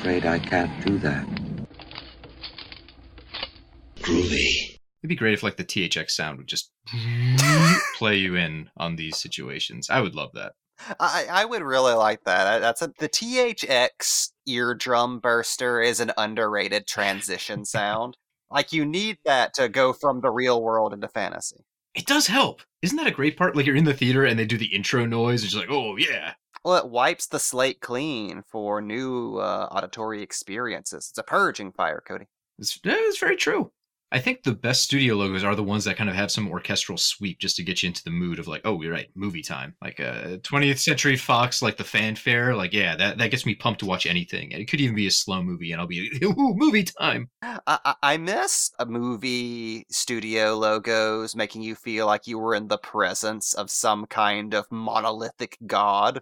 afraid I can't do that. Groovy. It'd be great if like the THX sound would just play you in on these situations. I would love that. I, I would really like that. That's a, the THX eardrum burster is an underrated transition sound. Like you need that to go from the real world into fantasy. It does help. Isn't that a great part? Like you're in the theater and they do the intro noise. It's just like, oh yeah. Well, it wipes the slate clean for new uh, auditory experiences. It's a purging fire, Cody. It's, it's very true. I think the best studio logos are the ones that kind of have some orchestral sweep just to get you into the mood of like, oh, you're right, movie time. Like uh, 20th Century Fox, like the fanfare. Like, yeah, that, that gets me pumped to watch anything. It could even be a slow movie and I'll be, ooh, movie time. I, I, I miss a movie studio logos making you feel like you were in the presence of some kind of monolithic god.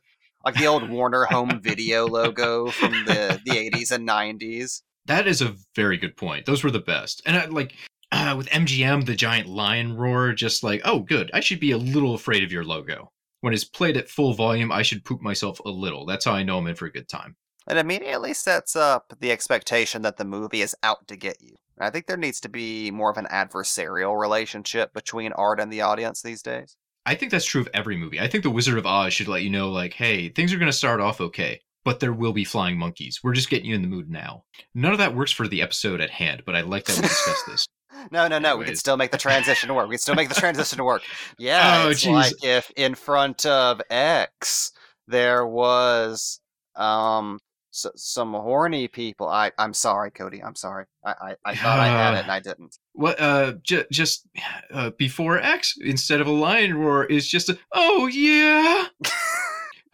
Like the old Warner Home Video logo from the, the 80s and 90s. That is a very good point. Those were the best. And I, like uh, with MGM, the giant lion roar, just like, oh, good. I should be a little afraid of your logo. When it's played at full volume, I should poop myself a little. That's how I know I'm in for a good time. It immediately sets up the expectation that the movie is out to get you. I think there needs to be more of an adversarial relationship between art and the audience these days. I think that's true of every movie. I think The Wizard of Oz should let you know, like, hey, things are going to start off okay, but there will be flying monkeys. We're just getting you in the mood now. None of that works for the episode at hand, but I like that we discussed this. No, no, no. We can still make the transition work. We can still make the transition work. Yeah, Oh, it's jeez. like if in front of X there was um s- some horny people. I I'm sorry, Cody. I'm sorry. I I, I thought I had it and I didn't. What? Uh, j- just uh, before X, instead of a lion roar, is just a oh yeah.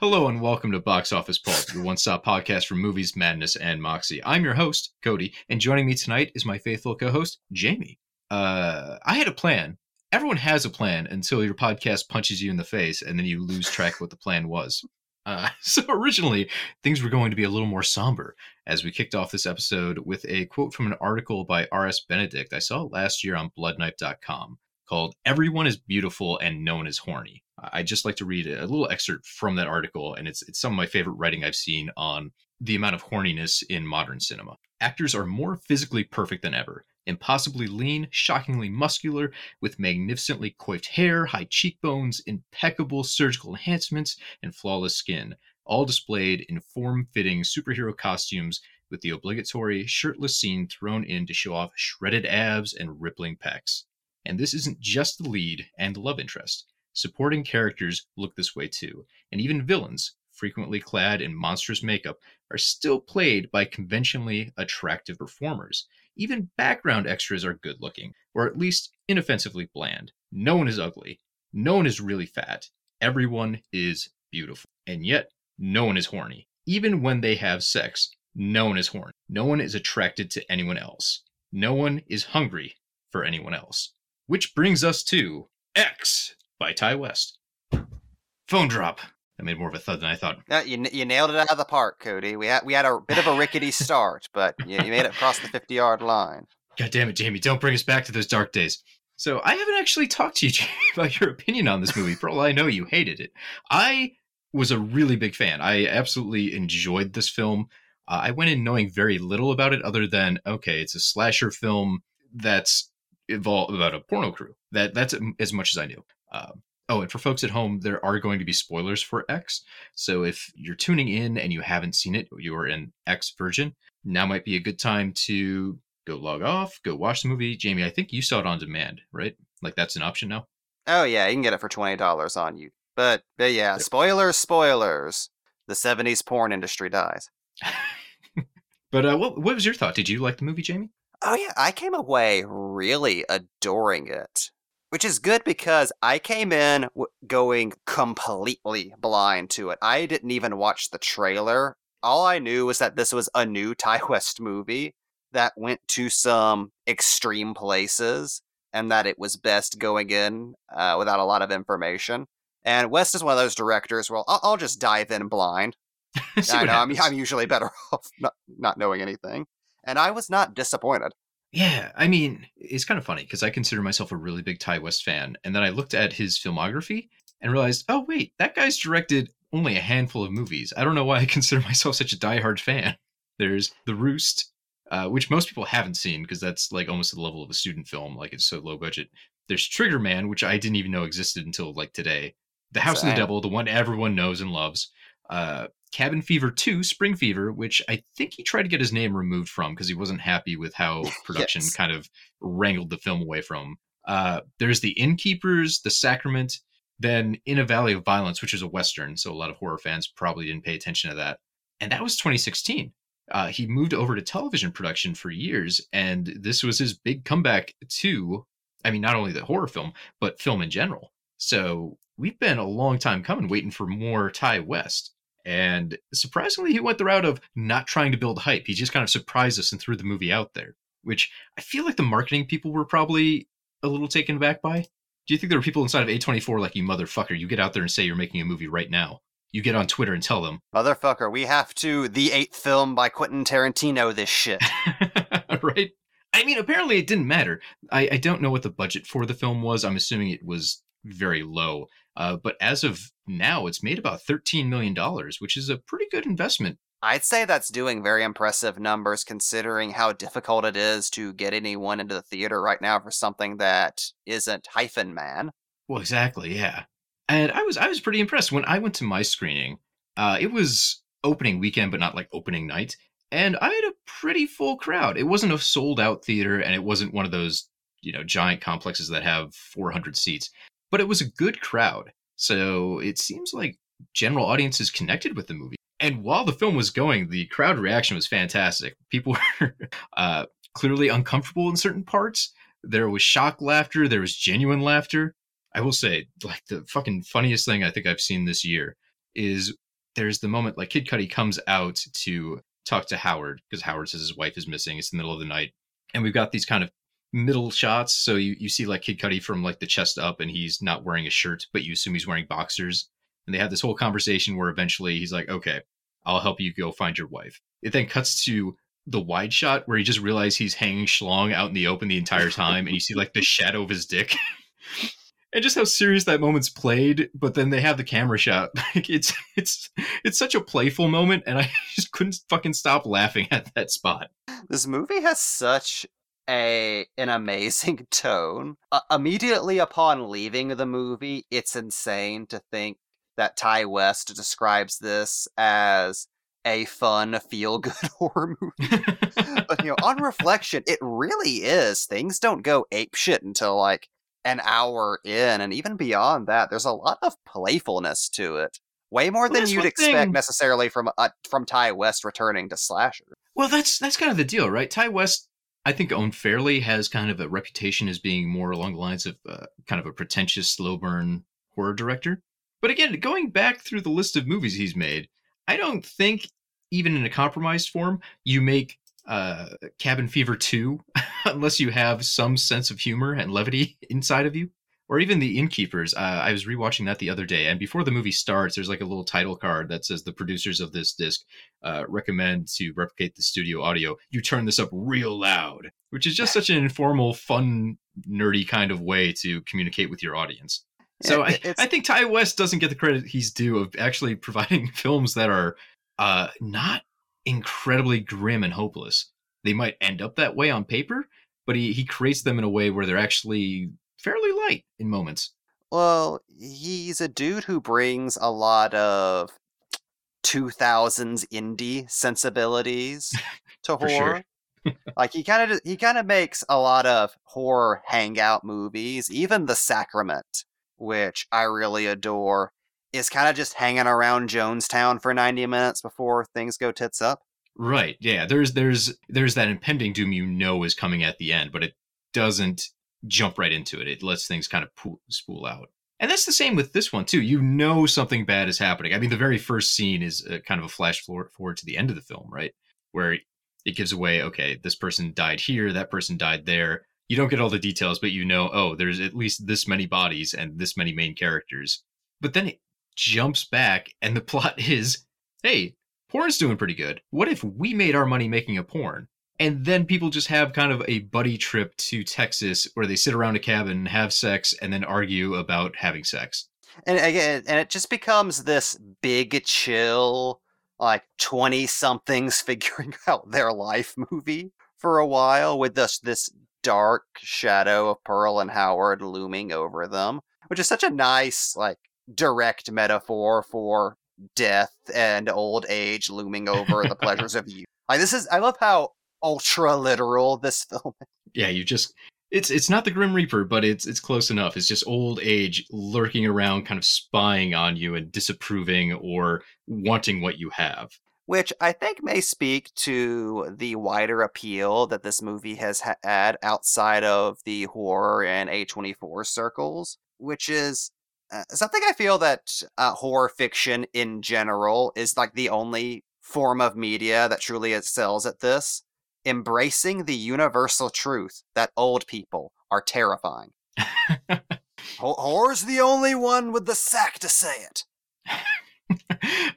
Hello and welcome to Box Office Pulp, your one-stop podcast for movies, madness, and moxie. I'm your host, Cody, and joining me tonight is my faithful co-host, Jamie. Uh, I had a plan. Everyone has a plan until your podcast punches you in the face, and then you lose track of what the plan was. Uh, so originally, things were going to be a little more somber as we kicked off this episode with a quote from an article by R.S. Benedict I saw last year on bloodknife.com called Everyone is Beautiful and No One is Horny. I'd just like to read a little excerpt from that article, and it's, it's some of my favorite writing I've seen on the amount of horniness in modern cinema. Actors are more physically perfect than ever. Impossibly lean, shockingly muscular, with magnificently coiffed hair, high cheekbones, impeccable surgical enhancements, and flawless skin, all displayed in form fitting superhero costumes with the obligatory shirtless scene thrown in to show off shredded abs and rippling pecs. And this isn't just the lead and the love interest. Supporting characters look this way too, and even villains, frequently clad in monstrous makeup, are still played by conventionally attractive performers. Even background extras are good looking, or at least inoffensively bland. No one is ugly. No one is really fat. Everyone is beautiful. And yet, no one is horny. Even when they have sex, no one is horny. No one is attracted to anyone else. No one is hungry for anyone else. Which brings us to X by Ti West. Phone drop. I made more of a thud than I thought. Yeah, you, you nailed it out of the park, Cody. We had we had a bit of a rickety start, but you, you made it across the 50 yard line. God damn it, Jamie, don't bring us back to those dark days. So I haven't actually talked to you, Jamie, about your opinion on this movie. For all I know, you hated it. I was a really big fan. I absolutely enjoyed this film. Uh, I went in knowing very little about it, other than okay, it's a slasher film that's involved about a porno crew. That that's as much as I knew. Um, oh, and for folks at home, there are going to be spoilers for X. So if you're tuning in and you haven't seen it, you are an X virgin. Now might be a good time to go log off, go watch the movie. Jamie, I think you saw it on demand, right? Like that's an option now. Oh yeah, you can get it for twenty dollars on you. But but yeah, spoilers, spoilers. The 70s porn industry dies. But uh, what what was your thought? Did you like the movie, Jamie? Oh yeah, I came away really adoring it, which is good because I came in w- going completely blind to it. I didn't even watch the trailer. All I knew was that this was a new Ti West movie that went to some extreme places, and that it was best going in uh, without a lot of information. And West is one of those directors. Well, I'll, I'll just dive in blind. I know I'm. I'm usually better off not, not knowing anything. And I was not disappointed. Yeah, I mean, it's kind of funny because I consider myself a really big Ti West fan, and then I looked at his filmography and realized, oh wait, that guy's directed only a handful of movies. I don't know why I consider myself such a diehard fan. There's The Roost, uh, which most people haven't seen because that's like almost the level of a student film, like it's so low budget. There's Trigger Man, which I didn't even know existed until like today. The House of the Same. Devil, the one everyone knows and loves. Uh, Cabin Fever 2, Spring Fever, which I think he tried to get his name removed from because he wasn't happy with how production Yes. kind of wrangled the film away from. Uh, there's The Innkeepers, The Sacrament, then In a Valley of Violence, which is a Western, so a lot of horror fans probably didn't pay attention to that. And that was 2016. Uh, he moved over to television production for years, and this was his big comeback to, I mean, not only the horror film, but film in general. So we've been a long time coming, waiting for more Ti West. And surprisingly, he went the route of not trying to build hype. He just kind of surprised us and threw the movie out there, which I feel like the marketing people were probably a little taken back by. Do you think there were people inside of A24 like, you motherfucker, you get out there and say you're making a movie right now? You get on Twitter and tell them, Motherfucker, we have to the eighth film by Quentin Tarantino this shit. right? I mean, apparently it didn't matter. I, I don't know what the budget for the film was. I'm assuming it was very low. Uh, but as of now, it's made about $13 million, which is a pretty good investment. I'd say that's doing very impressive numbers considering how difficult it is to get anyone into the theater right now for something that isn't Hyphen Man. Well, exactly, yeah. And I was I was pretty impressed when I went to my screening. Uh, it was opening weekend, but not like opening night, and I had a pretty full crowd. It wasn't a sold out theater, and it wasn't one of those you know giant complexes that have 400 seats, but it was a good crowd. So it seems like general audiences connected with the movie. And while the film was going, the crowd reaction was fantastic. People were uh, clearly uncomfortable in certain parts. There was shock laughter. There was genuine laughter. I will say, like the fucking funniest thing I think I've seen this year is there's the moment like Kid Cudi comes out to talk to Howard because Howard says his wife is missing. It's the middle of the night, and we've got these kind of middle shots. So you you see like Kid Cudi from like the chest up, and he's not wearing a shirt, but you assume he's wearing boxers. And they have this whole conversation where eventually he's like, "Okay, I'll help you go find your wife." It then cuts to the wide shot where he just realized he's hanging schlong out in the open the entire time, and you see like the shadow of his dick. and just how serious that moment's played but then they have the camera shot like it's it's it's such a playful moment and i just couldn't fucking stop laughing at that spot This movie has such a an amazing tone. Uh, immediately upon leaving the movie, it's insane to think that Ti West describes this as a fun, feel good horror movie. but you know, on reflection, it really is. Things don't go ape shit until like an hour in, and even beyond that, there's a lot of playfulness to it. Way more Well, than you'd expect thing. necessarily from uh, from Ty West returning to slasher. well that's that's kind of the deal right ti west i think unfairly has kind of a reputation as being more along the lines of uh, kind of a pretentious slow burn horror director. But again going back through the list of movies he's made i don't think even in a compromised form you make uh, cabin fever 2 unless you have some sense of humor and levity inside of you or even the innkeepers uh, i was rewatching that the other day and before the movie starts there's like a little title card that says the producers of this disc uh, recommend to replicate the studio audio. You turn this up real loud which is just such an informal fun nerdy kind of way to communicate with your audience. So Yeah, I, I think ti west doesn't get the credit he's due of actually providing films that are uh, not incredibly grim and hopeless. They might end up that way on paper but he, he creates them in a way where they're actually fairly light in moments Well, he's a dude who brings a lot of 2000s indie sensibilities to horror. like he kind of he kind of makes a lot of horror hangout movies. Even The Sacrament, which I really adore, is kind of just hanging around Jonestown for 90 minutes before things go tits up. Right. Yeah. There's there's there's that impending doom you know is coming at the end, but it doesn't jump right into it. It lets things kind of pool, spool out. And that's the same with this one too. You know something bad is happening. I mean, the very first scene is a, kind of a flash forward, forward to the end of the film, right, where it gives away. Okay, this person died here. That person died there. You don't get all the details, but you know, oh, there's at least this many bodies and this many main characters. But then it jumps back, and the plot is, hey, porn's doing pretty good. What if we made our money making a porn? And then people just have kind of a buddy trip to Texas where they sit around a cabin and have sex and then argue about having sex. And again, and it just becomes this big chill, like 20 somethings figuring out their life movie for a while with this this dark shadow of Pearl and Howard looming over them, which is such a nice, like, direct metaphor for death and old age looming over the pleasures of youth. Like this is I love how ultra literal this film. Yeah, you just it's it's not the Grim Reaper, but it's it's close enough. It's just old age lurking around, kind of spying on you and disapproving or wanting what you have. Which I think may speak to the wider appeal that this movie has had outside of the horror and A24 circles, which is uh, something I feel that uh, horror fiction in general is like the only form of media that truly excels at this embracing the universal truth that old people are terrifying. Horror's the only one with the sack to say it.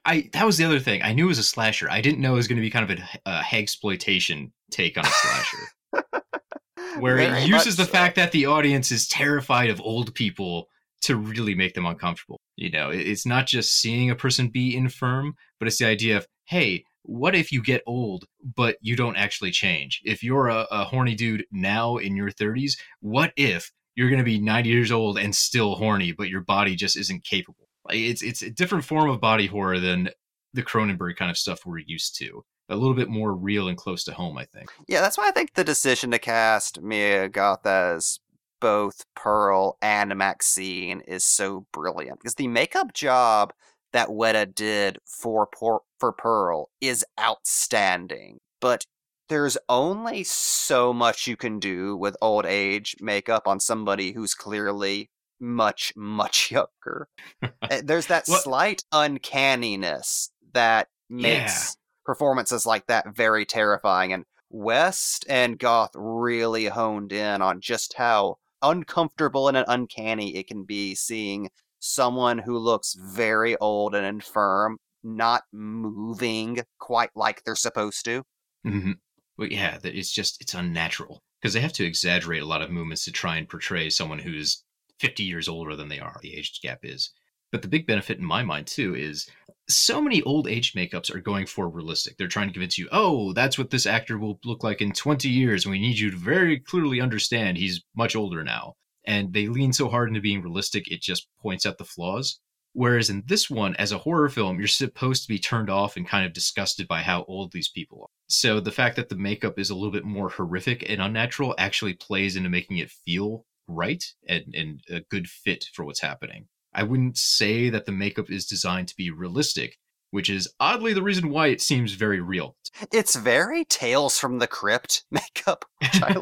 I that was the other thing. I knew it was a slasher. I didn't know it was going to be kind of a, a exploitation take on a slasher, where Very it uses the so. fact that the audience is terrified of old people to really make them uncomfortable. You know, it- it's not just seeing a person be infirm, but it's the idea of, hey, what if you get old but you don't actually change? If you're a, a horny dude now in your 30s, what if you're going to be 90 years old and still horny, but your body just isn't capable? It's it's a different form of body horror than the Cronenberg kind of stuff we're used to. A little bit more real and close to home, I think. Yeah, that's why I think the decision to cast Mia Goth as both Pearl and Maxine is so brilliant because the makeup job that Weta did for Por- for Pearl is outstanding, but there's only so much you can do with old age makeup on somebody who's clearly much much younger. Uh, there's that slight uncanniness that makes performances like that very terrifying and West and Goth really honed in on just how uncomfortable and uncanny it can be seeing someone who looks very old and infirm not moving quite like they're supposed to. hmm Well, yeah, it's just it's unnatural because they have to exaggerate a lot of movements to try and portray someone who's 50 years older than they are. The age gap is. But the big benefit in my mind too is so many old age makeups are going for realistic. They're trying to convince you, oh, that's what this actor will look like in 20 years. And we need you to very clearly understand he's much older now. And they lean so hard into being realistic, it just points out the flaws. Whereas in this one, as a horror film, you're supposed to be turned off and kind of disgusted by how old these people are. So the fact that the makeup is a little bit more horrific and unnatural actually plays into making it feel right and, and a good fit for what's happening. I wouldn't say that the makeup is designed to be realistic, which is oddly the reason why it seems very real. It's very Tales from the Crypt makeup, which I,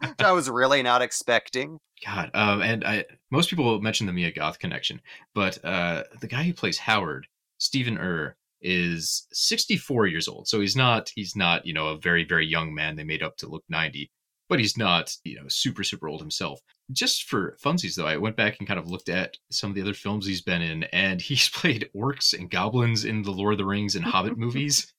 which I was really not expecting. God, um, and I most people mention the Mia Goth connection, but uh, the guy who plays Howard, Stephen Ure, is 64 years old. So he's not he's not you know a very very young man they made up to look 90, but he's not you know super super old himself. Just for funsies though, I went back and kind of looked at some of the other films he's been in, and he's played orcs and goblins in the Lord of the Rings and Hobbit movies.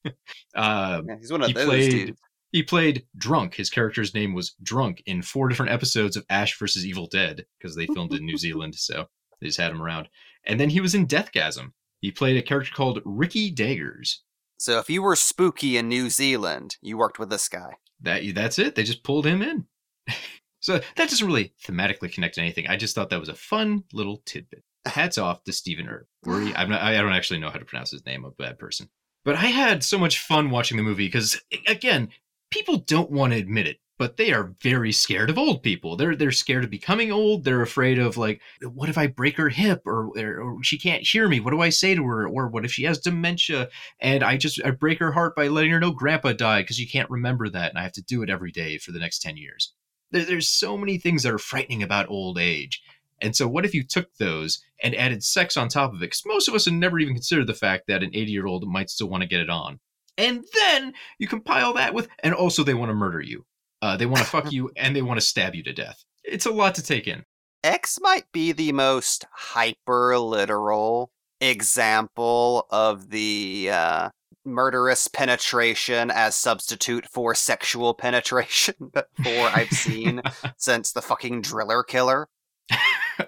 um, Yeah, he's one of he those played dudes. he played drunk his character's name was drunk in four different episodes of ash versus evil dead because they filmed in new zealand so they just had him around and then he was in deathgasm he played a character called Rikki Daggers So if you were spooky in New Zealand, you worked with this guy. That that's it. They just pulled him in. So that doesn't really thematically connect to anything. I just thought that was a fun little tidbit. Hats off to stephen Erb. I'm not, i don't actually know how to pronounce his name i'm a bad person. But i had so much fun watching the movie because again people don't want to admit it but they are very scared of old people. They're they're scared of becoming old. They're afraid of like what if i break her hip or, or, or she can't hear me? What do i say to her? Or what if she has dementia? And i just i break her heart by letting her know grandpa died because you can't remember that and i have to do it every day for the next 10 years. There, there's so many things that are frightening about old age. And so what if you took those and added sex on top of it? Because most of us have never even considered the fact that an 80 year old might still want to get it on. And then you compile that with and also they want to murder you uh, they want to fuck you and they want to stab you to death it's a lot to take in X might be the most hyper literal example of the uh, murderous penetration as substitute for sexual penetration before I've seen since the fucking driller killer.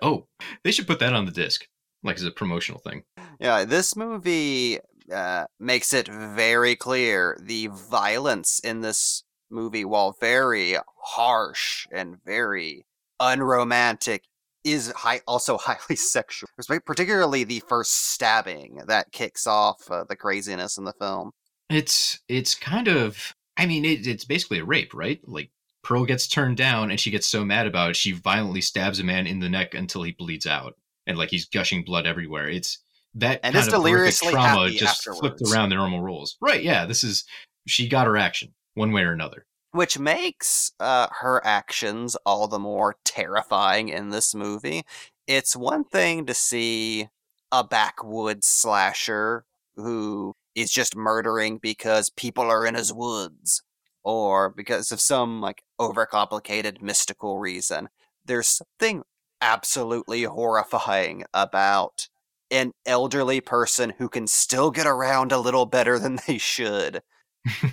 oh, they should put that on the disc, like as a promotional thing. Yeah, this movie uh, makes it very clear the violence in this movie, while very harsh and very unromantic, is high, also highly sexual. Particularly the first stabbing that kicks off uh, the craziness in the film. It's it's kind of I mean it, it's basically a rape, right? Like Pearl gets turned down and she gets so mad about it she violently stabs a man in the neck until he bleeds out and like he's gushing blood everywhere. It's that and kind it's of deliriously trauma just afterwards. flipped around the normal rules. Right? Yeah, this is she got her action one way or another. which makes uh, her actions all the more terrifying in this movie. It's one thing to see a backwoods slasher who is just murdering because people are in his woods or because of some like overcomplicated mystical reason. There's something absolutely horrifying about an elderly person who can still get around a little better than they should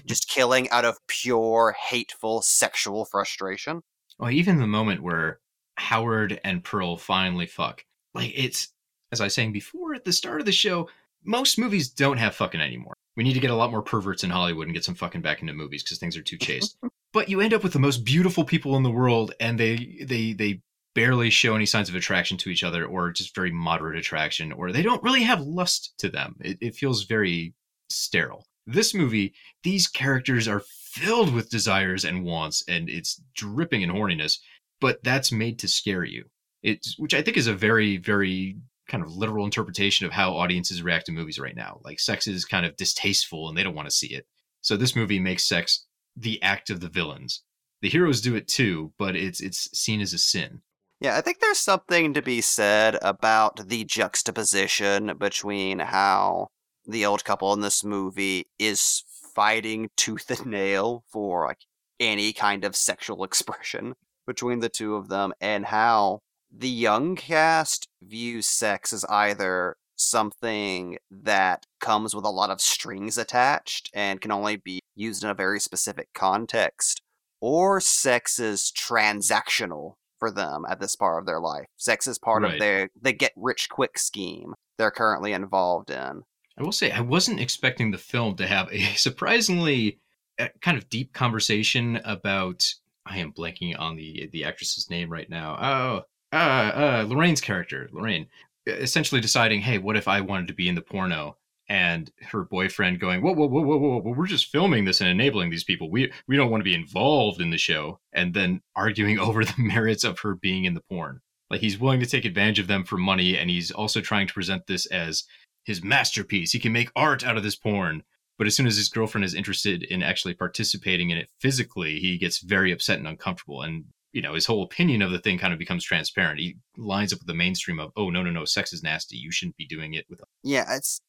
just killing out of pure hateful sexual frustration. Well, even the moment where Howard and Pearl finally fuck, like it's as I was saying before at the start of the show, most movies don't have fucking anymore. We need to get a lot more perverts in Hollywood and get some fucking back into movies because things are too chaste. but you end up with the most beautiful people in the world, and they they they barely show any signs of attraction to each other, or just very moderate attraction, or they don't really have lust to them. It, it feels very sterile. This movie, these characters are filled with desires and wants, and it's dripping in horniness. But that's made to scare you. It's which I think is a very very kind of literal interpretation of how audiences react to movies right now. Like sex is kind of distasteful and they don't want to see it. So this movie makes sex the act of the villains. The heroes do it too, but it's it's seen as a sin. Yeah, I think there's something to be said about the juxtaposition between how the old couple in this movie is fighting tooth and nail for like any kind of sexual expression between the two of them and how the young cast views sex as either something that comes with a lot of strings attached and can only be used in a very specific context, or sex is transactional for them at this part of their life. Sex is part Right. of their the get rich quick scheme they're currently involved in. I will say I wasn't expecting the film to have a surprisingly uh, kind of deep conversation about. I am blanking on the the actress's name right now. Oh, uh, uh, Lorraine's character, Lorraine, essentially deciding, hey, what if I wanted to be in the porno? And her boyfriend going, whoa, whoa, whoa, whoa, whoa, whoa, we're just filming this and enabling these people. We we don't want to be involved in the show. And then arguing over the merits of her being in the porn. Like he's willing to take advantage of them for money, and he's also trying to present this as his masterpiece. He can make art out of this porn. But as soon as his girlfriend is interested in actually participating in it physically, he gets very upset and uncomfortable. And, you know, his whole opinion of the thing kind of becomes transparent. He lines up with the mainstream of, oh, no, no, no, sex is nasty. You shouldn't be doing it with. Yeah, it's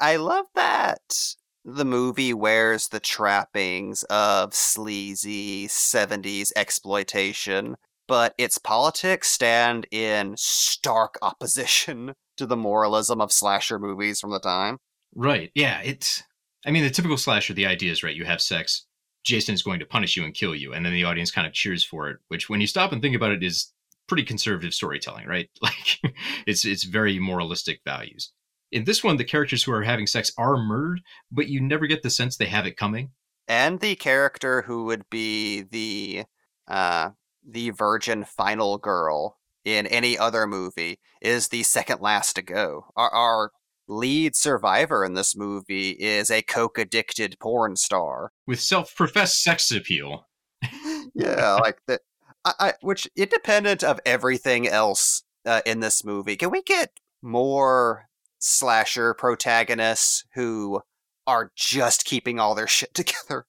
I love that the movie wears the trappings of sleazy 70s exploitation, but its politics stand in stark opposition to the moralism of slasher movies from the time. Right. Yeah. It's, I mean, the typical slasher, the idea is, right, you have sex, Jason is going to punish you and kill you. And then the audience kind of cheers for it, which when you stop and think about it is pretty conservative storytelling, right? Like it's, it's very moralistic values. In this one, the characters who are having sex are murdered, but you never get the sense they have it coming. And the character who would be the uh the virgin final girl in any other movie is the second last to go. Our, our lead survivor in this movie is a coke addicted porn star. With self professed sex appeal. yeah, like that. I, I, which independent of everything else uh, in this movie, can we get more slasher protagonists who are just keeping all their shit together?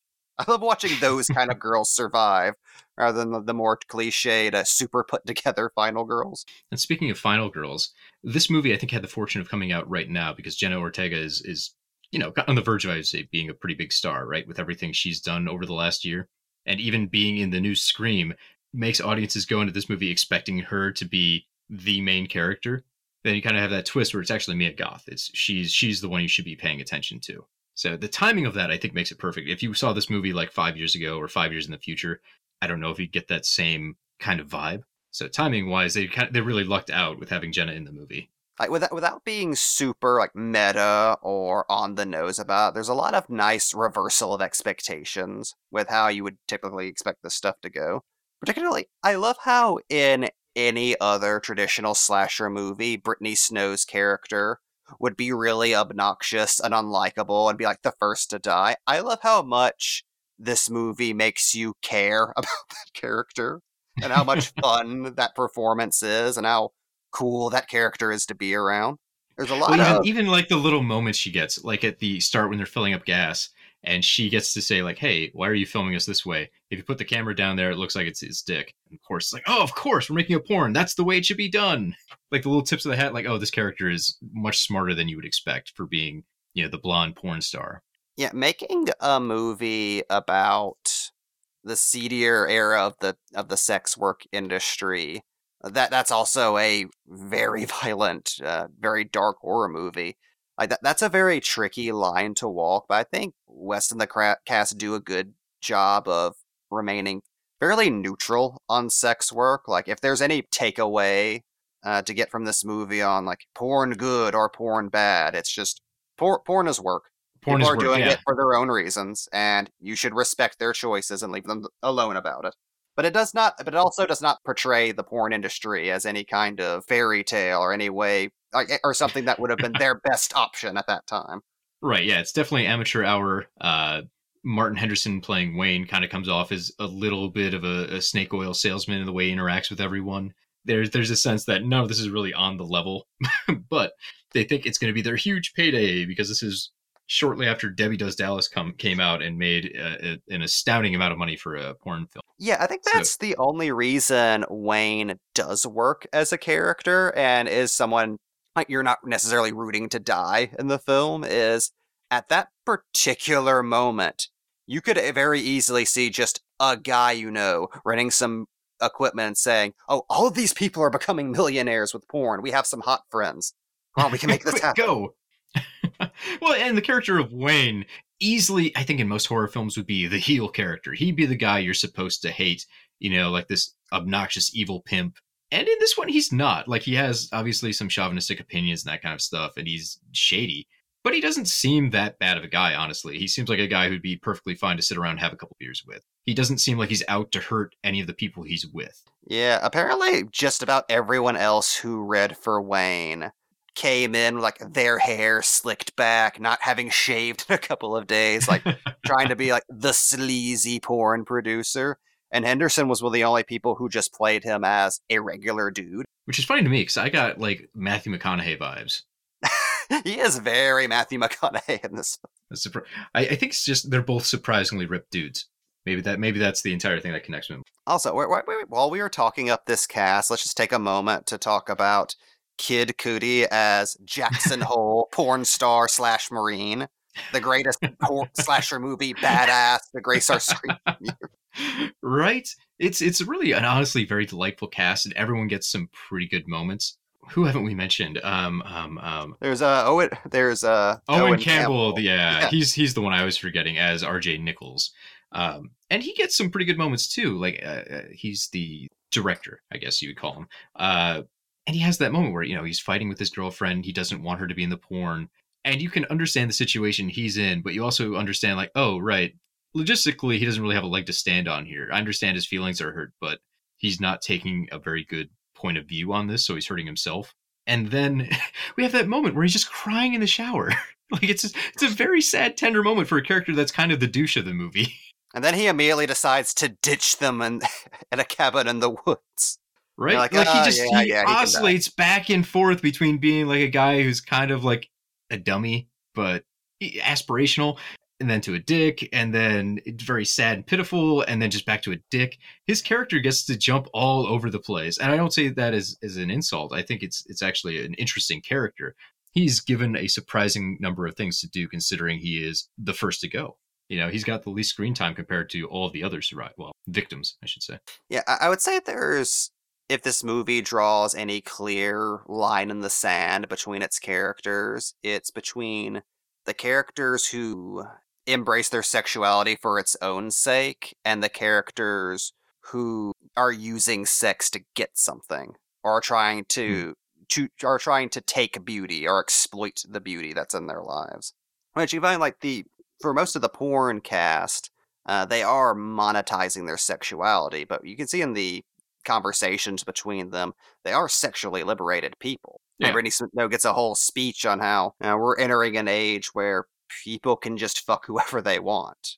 I love watching those kind of girls survive rather than the, the more cliched, uh, super put together final girls. And speaking of Final Girls, this movie I think had the fortune of coming out right now because Jenna Ortega is is you know on the verge of I would say being a pretty big star, right? With everything she's done over the last year, and even being in the new Scream makes audiences go into this movie expecting her to be the main character. Then you kind of have that twist where it's actually Mia Goth. It's she's she's the one you should be paying attention to. So the timing of that, I think, makes it perfect. If you saw this movie like five years ago or five years in the future, I don't know if you'd get that same kind of vibe. So timing wise, they kind of, they really lucked out with having Jenna in the movie. like without without being super like meta or on the nose about there's a lot of nice reversal of expectations with how you would typically expect this stuff to go particularly i love how in any other traditional slasher movie brittany snow's character would be really obnoxious and unlikable and be like the first to die i love how much this movie makes you care about that character and how much fun that performance is and how cool that character is to be around. There's a lot Well, even, of even like the little moments she gets, like at the start when they're filling up gas, and she gets to say like, "Hey, why are you filming us this way? If you put the camera down there, it looks like it's his dick." And of course, it's like, "Oh, of course, we're making a porn. That's the way it should be done." Like the little tips of the hat, like, "Oh, this character is much smarter than you would expect for being, you know, the blonde porn star." yeah, making a movie about the seedier era of the of the sex work industry. That that's also a very violent, uh, very dark horror movie. Like that, that's a very tricky line to walk, but I think West and the cast do a good job of remaining fairly neutral on sex work. Like if there's any takeaway uh, to get from this movie on like porn good or porn bad, it's just por- porn is work. Porn People is are work, doing yeah. it for their own reasons, and you should respect their choices and leave them alone about it. But it does not. But it also does not portray the porn industry as any kind of fairy tale or any way, or something that would have been their best option at that time. Right. Yeah, it's definitely amateur hour. Uh, Martin Henderson playing Wayne kind of comes off as a little bit of a, a snake oil salesman in the way he interacts with everyone. There's there's a sense that no, this is really on the level, but they think it's going to be their huge payday because this is shortly after Debbie Does Dallas come came out and made uh, a, an astounding amount of money for a porn film. Yeah, I think So- that's the only reason Wayne does work as a character and is someone like you're not necessarily rooting to die in the film is at that particular moment you could very easily see just a guy you know renting some equipment and saying, "Oh, all of these people are becoming millionaires with porn. We have some hot friends. Oh, we can make this happen." Go. Well, and the character of Wayne easily, I think, in most horror films would be the heel character. He'd be the guy you're supposed to hate. You know, like this obnoxious evil pimp. And in this one, he's not. Like he has obviously some chauvinistic opinions and that kind of stuff, and he's shady. But he doesn't seem that bad of a guy, honestly. He seems like a guy who'd be perfectly fine to sit around and have a couple beers with. He doesn't seem like he's out to hurt any of the people he's with. Yeah, apparently just about everyone else who read for Wayne came in with, like their hair slicked back, not having shaved in a couple of days, like trying to be like the sleazy porn producer. And Henderson was one of the only people who just played him as a regular dude. Which is funny to me because I got like Matthew McConaughey vibes. he is very Matthew McConaughey in this. Surpri- I, I think it's just they're both surprisingly ripped dudes. Maybe that maybe that's the entire thing that connects them. Also, wait, wait, wait, while we were talking up this cast, let's just take a moment to talk about Kid Cudi as Jackson Hole, porn star slash marine, the greatest por- slasher movie badass to grace our screen. right? It's it's really an honestly very delightful cast, and everyone gets some pretty good moments. Who haven't we mentioned? Um, um, um, There's uh Owen. There's uh Owen, Campbell. the- Yeah, Yeah. he's he's the one I was forgetting as R.J. Nichols, um, and he gets some pretty good moments too. Like uh, uh, he's the director, I guess you would call him. Uh, and he has that moment where you know he's fighting with his girlfriend. He doesn't want her to be in the porn, and you can understand the situation he's in, but you also understand like, oh right, logistically he doesn't really have a leg to stand on here. I understand his feelings are hurt, but he's not taking a very good point of view on this, so he's hurting himself. And then we have that moment where he's just crying in the shower. like it's it's a very sad, tender moment for a character that's kind of the douche of the movie. And then he immediately decides to ditch them in, in a cabin in the woods. Right? like, like, "Ah, he just yeah, he yeah, he oscillates back and forth between being like a guy who's kind of like a dummy but aspirational, and then to a dick, and then very sad and pitiful, and then just back to a dick. His character gets to jump all over the place, and I don't say that as as an insult. I think it's it's actually an interesting character. He's given a surprising number of things to do, considering he is the first to go. You know, he's got the least screen time compared to all the other survive well victims, I should say. Yeah, I would say there's if this movie draws any clear line in the sand between its characters, it's between the characters who embrace their sexuality for its own sake and the characters who are using sex to get something or are trying to to are trying to take beauty or exploit the beauty that's in their lives. Which you find like the for most of the porn cast, uh, they are monetizing their sexuality, but you can see in the conversations between them, they are sexually liberated people. Yeah. And Brittany Snow gets a whole speech on how you know, we're entering an age where people can just fuck whoever they want.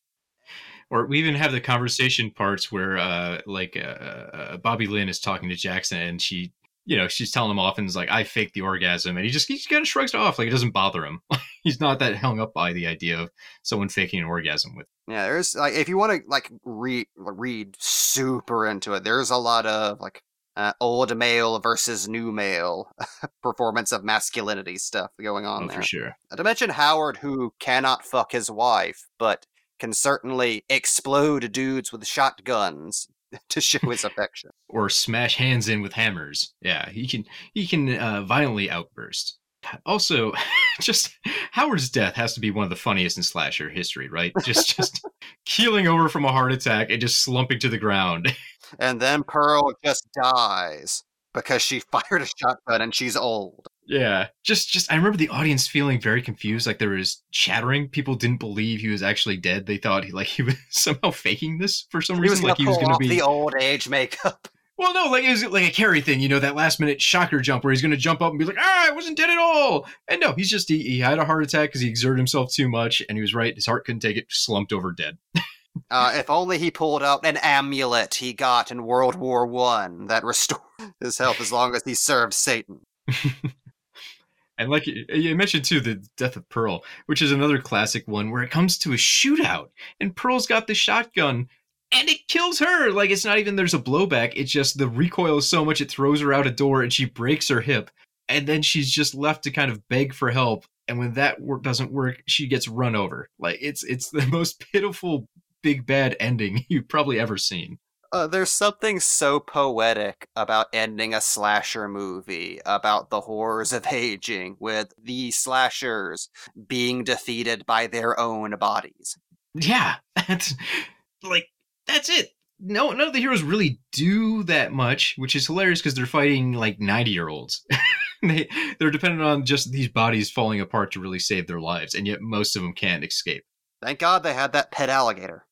Or we even have the conversation parts where, uh, like, uh, uh, Bobby Lynn is talking to Jackson, and she, you know, she's telling him often, is like, "I faked the orgasm," and he just he just kind of shrugs it off, like it doesn't bother him. He's not that hung up by the idea of someone faking an orgasm with. Yeah, there's like if you want to like read read super into it, there's a lot of like uh, old male versus new male performance of masculinity stuff going on Oh, there. for sure. Not to mention Howard, who cannot fuck his wife, but can certainly explode dudes with shotguns to show his affection. Or smash hands in with hammers. Yeah, he can he can uh, violently outburst. Also, just Howard's death has to be one of the funniest in slasher history, right? Just just keeling over from a heart attack and just slumping to the ground. And then Pearl just dies because she fired a shotgun and she's old. Yeah, just just I remember the audience feeling very confused, like there was chattering. People didn't believe he was actually dead. They thought he like he was somehow faking this for some He reason, like he was going to be. the old age makeup. Well, no, like it was like a Carrie thing, you know, that last minute shocker jump where he's going to jump up and be like, "Ah, I wasn't dead at all." And no, he's just he, he had a heart attack because he exerted himself too much, and he was right. His heart couldn't take it, slumped over dead. Uh, if only he pulled out an amulet he got in World War One that restored his health as long as he served Satan. And like you you mentioned too, the death of Pearl, which is another classic one where it comes to a shootout, and Pearl's got the shotgun, and it kills her. Like it's not even there's a blowback; it's just the recoil is so much it throws her out a door, and she breaks her hip, and then she's just left to kind of beg for help. And when that work doesn't work, she gets run over. Like it's it's the most pitiful big bad ending you've probably ever seen. Uh, there's something so poetic about ending a slasher movie about the horrors of aging with the slashers being defeated by their own bodies. Yeah, that's like that's it. No, none of the heroes really do that much, which is hilarious because they're fighting like ninety year olds. they they're dependent on just these bodies falling apart to really save their lives, and yet most of them can't escape. Thank God they had that pet alligator.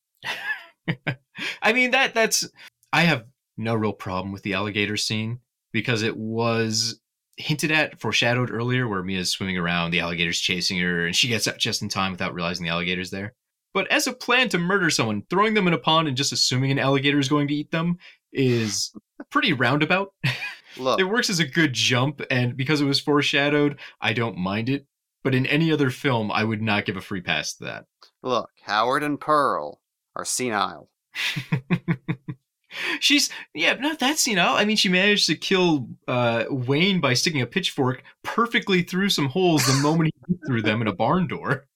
I mean that that's I have no real problem with the alligator scene because it was hinted at, foreshadowed earlier, where Mia's swimming around, the alligator's chasing her, and she gets out just in time without realizing the alligator's there. But as a plan to murder someone, throwing them in a pond and just assuming an alligator is going to eat them is pretty roundabout. Look, It works as a good jump, and because it was foreshadowed, I don't mind it. But in any other film, I would not give a free pass to that. look, Howard and Pearl are senile. She's yeah, not that senile. I mean, she managed to kill uh, Wayne by sticking a pitchfork perfectly through some holes the moment he threw them in a barn door.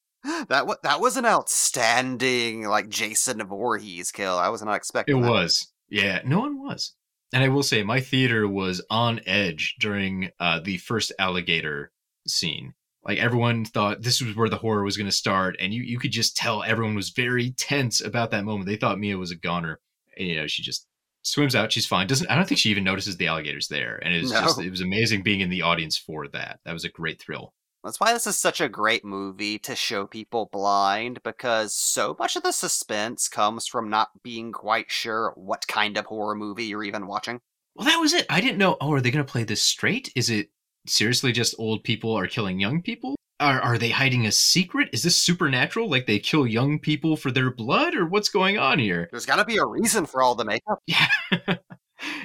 That wa- that was an outstanding like Jason Voorhees kill. I was not It expecting. that. It was, yeah, no one was. And I will say, my theater was on edge during uh, the first alligator scene. Like everyone thought this was where the horror was going to start, and you you could just tell everyone was very tense about that moment. They thought Mia was a goner. And, you know, she just swims out. She's fine. Doesn't I don't think she even notices the alligators there. And it was No. just it was amazing being in the audience for that. That was a great thrill. That's why this is such a great movie to show people blind because so much of the suspense comes from not being quite sure what kind of horror movie you're even watching. Well, that was it. I didn't know. Oh, are they going to play this straight? Is it seriously just old people are killing young people? Are are they hiding a secret? Is this supernatural? Like they kill young people for their blood, or what's going on here? There's got to be a reason for all the makeup. Yeah.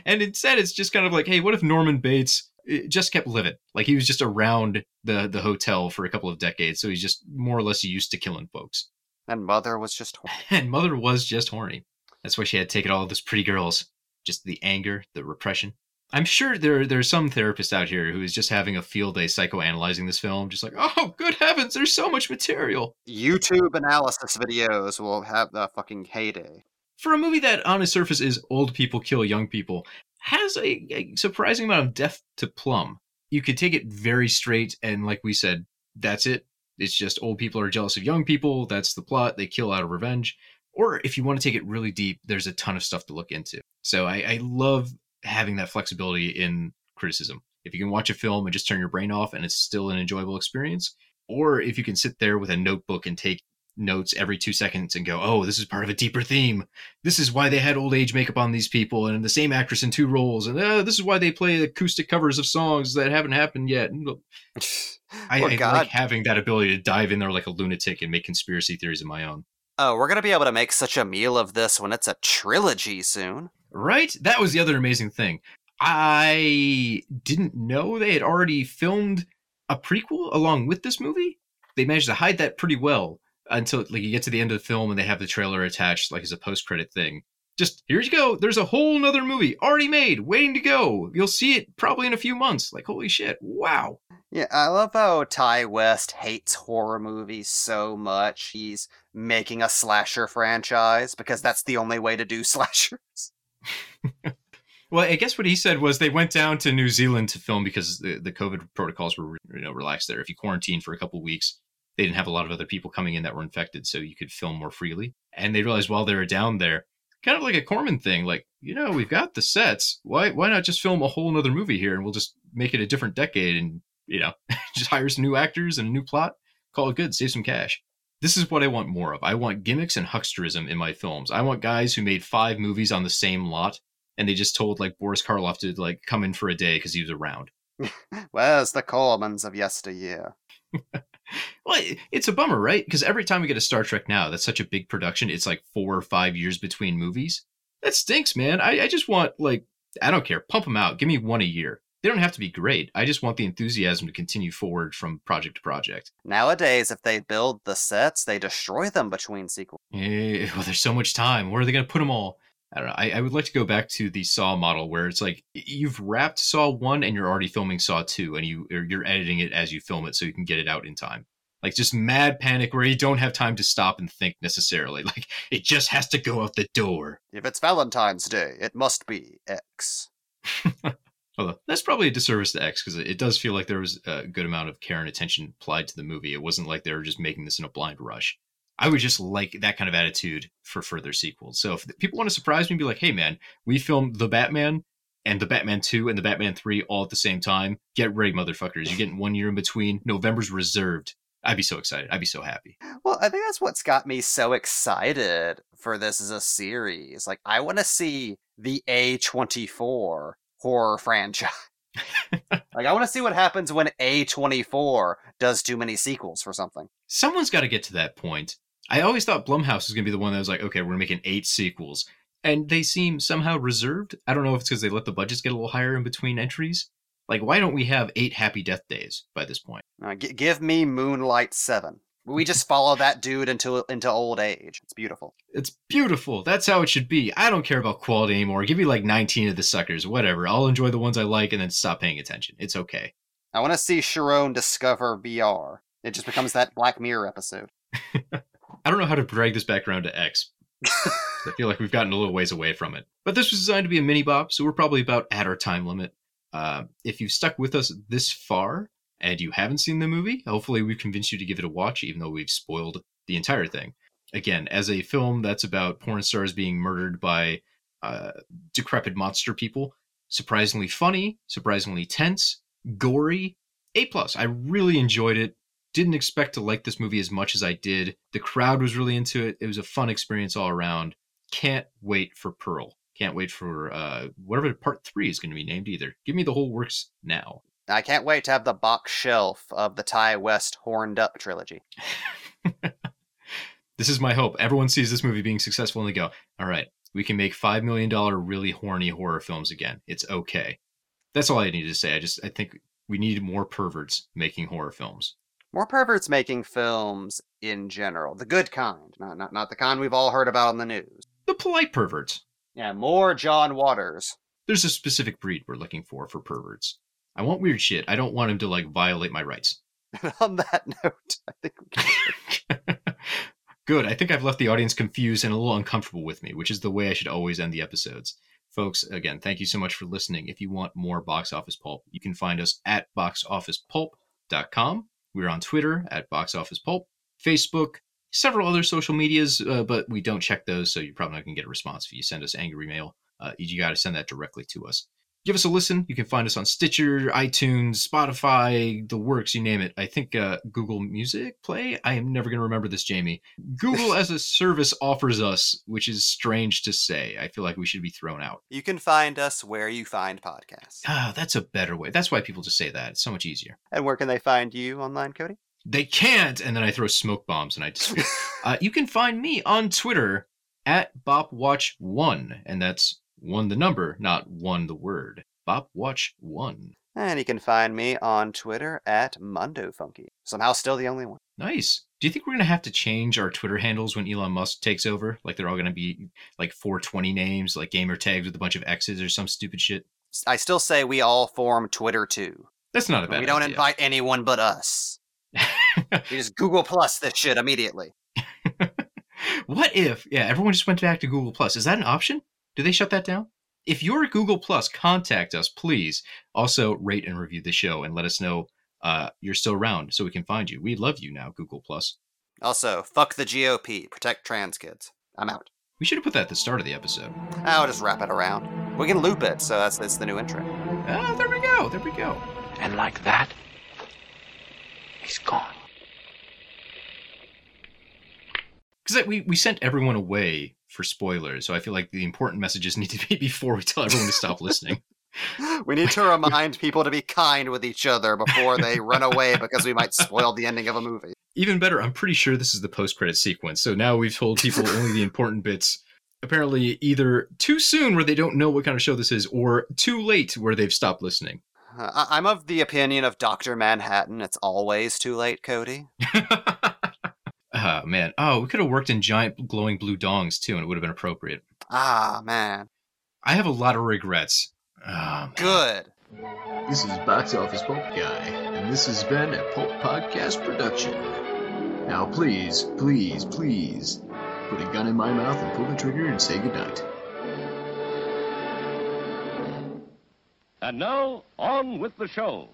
and instead, it's just kind of like, hey, what if Norman Bates just kept living? Like he was just around the the hotel for a couple of decades, so he's just more or less used to killing folks. And Mother was just And Mother was just horny. That's why she had taken all of those pretty girls. Just the anger, the repression. I'm sure there there's some therapist out here who is just having a field day psychoanalyzing this film, just like, oh, good heavens, there's so much material. YouTube analysis videos will have the fucking heyday. For a movie that on its surface is old people kill young people, has a, a surprising amount of depth to plumb. You could take it very straight and like we said, that's it. It's just old people are jealous of young people. That's the plot. They kill out of revenge. Or if you want to take it really deep, there's a ton of stuff to look into. So I, I love having that flexibility in criticism. If you can watch a film and just turn your brain off and it's still an enjoyable experience, or if you can sit there with a notebook and take notes every two seconds and go, oh, this is part of a deeper theme. This is why they had old age makeup on these people and the same actress in two roles. And uh, this is why they play acoustic covers of songs that haven't happened yet. I, I like having that ability to dive in there like a lunatic and make conspiracy theories of my own. Oh, we're gonna be able to make such a meal of this when it's a trilogy soon. Right? That was the other amazing thing. I didn't know they had already filmed a prequel along with this movie. They managed to hide that pretty well until like you get to the end of the film and they have the trailer attached like as a post credit thing. Just here you go. There's a whole nother movie already made, waiting to go. You'll see it probably in a few months. Like holy shit! Wow. Yeah, I love how Ti West hates horror movies so much. He's making a slasher franchise because that's the only way to do slashers. Well, I guess what he said was they went down to New Zealand to film because the, the COVID protocols were you know relaxed there. If you quarantine for a couple weeks, they didn't have a lot of other people coming in that were infected, so you could film more freely. And they realized while they were down there, kind of like a Corman thing, like you know we've got the sets. Why why not just film a whole nother movie here and we'll just make it a different decade and you know just hire some new actors and a new plot, call it good, save some cash. This is what I want more of. I want gimmicks and hucksterism in my films. I want guys who made five movies on the same lot and they just told like Boris Karloff to like come in for a day because he was around. Where's the Cormans of yesteryear? Well, it's a bummer, right? Because every time we get a Star Trek now, that's such a big production. It's like four or five years between movies. That stinks, man. I, I just want like I don't care. Pump them out. Give me one a year. They don't have to be great. I just want the enthusiasm to continue forward from project to project. Nowadays, if they build the sets, they destroy them between sequels. Eh, well, there's so much time. Where are they going to put them all? I don't know. I, I would like to go back to the Saw model where it's like you've wrapped Saw one and you're already filming Saw two, and you you're editing it as you film it so you can get it out in time. Like just mad panic where you don't have time to stop and think necessarily. Like it just has to go out the door. If it's Valentine's Day, it must be X. Although that's probably a disservice to X because it, it does feel like there was a good amount of care and attention applied to the movie. It wasn't like they were just making this in a blind rush. I would just like that kind of attitude for further sequels. So if people want to surprise me and be like, hey man, we filmed The Batman and The Batman 2 and The Batman 3 all at the same time, get ready, motherfuckers. You're getting one year in between. November's reserved. I'd be so excited. I'd be so happy. Well, I think that's what's got me so excited for this as a series. Like, I want to see the A24 horror franchise. like, I want to see what happens when A24 does too many sequels for something. Someone's got to get to that point. I always thought Blumhouse was going to be the one that was like, okay, we're making eight sequels. And they seem somehow reserved. I don't know if it's because they let the budgets get a little higher in between entries. Like, why don't we have eight Happy Death Days by this point? Uh, g- give me Moonlight 7. We just follow that dude into into old age. It's beautiful. It's beautiful. That's how it should be. I don't care about quality anymore. Give me like 19 of the suckers, whatever. I'll enjoy the ones I like and then stop paying attention. It's okay. I want to see Sharon discover VR. It just becomes that Black Mirror episode. I don't know how to drag this back around to X. I feel like we've gotten a little ways away from it. But this was designed to be a mini bop, so we're probably about at our time limit. Uh, if you've stuck with us this far and you haven't seen the movie, hopefully we've convinced you to give it a watch, even though we've spoiled the entire thing. Again, as a film that's about porn stars being murdered by uh, decrepit monster people, surprisingly funny, surprisingly tense, gory, A plus. I really enjoyed it didn't expect to like this movie as much as I did. The crowd was really into it. It was a fun experience all around. Can't wait for Pearl. Can't wait for uh, whatever part three is going to be named either. Give me the whole works now. I can't wait to have the box shelf of the Ti West Horned Up trilogy. This is my hope. Everyone sees this movie being successful and they go, all right, we can make $5 million really horny horror films again. It's okay. That's all I need to say. I just, I think we need more perverts making horror films. More perverts making films in general, the good kind, not not not the kind we've all heard about on the news. The polite perverts. Yeah, more John Waters. There's a specific breed we're looking for for perverts. I want weird shit. I don't want him to like violate my rights. on that note, I think we can. Good. I think I've left the audience confused and a little uncomfortable with me, which is the way I should always end the episodes. Folks, again, thank you so much for listening. If you want more Box Office Pulp, you can find us at boxofficepulp.com. We're on Twitter at Box Office Pulp, Facebook, several other social medias, uh, but we don't check those, so you're probably not going to get a response if you send us angry mail. Uh, you got to send that directly to us. Give us a listen. You can find us on Stitcher, iTunes, Spotify, the works, you name it. I think uh, Google Music Play. I am never going to remember this, Jamie. Google as a service offers us, which is strange to say. I feel like we should be thrown out. You can find us where you find podcasts. Ah, that's a better way. That's why people just say that. It's so much easier. And where can they find you online, Cody? They can't, and then I throw smoke bombs and I disappear. uh, you can find me on Twitter at BopWatch1, and that's one the number, not one the word. BopWatch1. And you can find me on Twitter at MundoFunky. Somehow still the only one. Nice. Do you think we're gonna have to change our Twitter handles when Elon Musk takes over? Like they're all gonna be like 420 names, like gamer tags with a bunch of X's or some stupid shit? I still say we all form Twitter too. That's not a bad we don't idea. invite anyone but us. We just Google Plus this shit immediately. what if, yeah, everyone just went back to Google Plus? Is that an option? Do they shut that down? If you're at Google Plus, contact us, please. Also, rate and review the show and let us know uh, you're still around so we can find you. We love you now, Google Plus. Also, fuck the GOP. Protect trans kids. I'm out. We should have put that at the start of the episode. I'll just wrap it around. We can loop it, so that's, that's the new intro. Ah, there we go. There we go. And like that, he's gone. Because we, we sent everyone away for spoilers, so I feel like the important messages need to be before we tell everyone to stop listening. We need to remind people to be kind with each other before they run away because we might spoil the ending of a movie. Even better, I'm pretty sure this is the post credit sequence. So now we've told people only the important bits. Apparently, either too soon where they don't know what kind of show this is, or too late where they've stopped listening. Uh, I'm of the opinion of Dr. Manhattan. It's always too late, Cody. Oh man. Oh, we could have worked in giant glowing blue dongs too, and it would have been appropriate. Ah, man. I have a lot of regrets. Oh. Good. This is Box Office Pulp Guy, and this has been a Pulp Podcast production. Now, please, please, please, put a gun in my mouth and pull the trigger and say goodnight. And now, on with the show.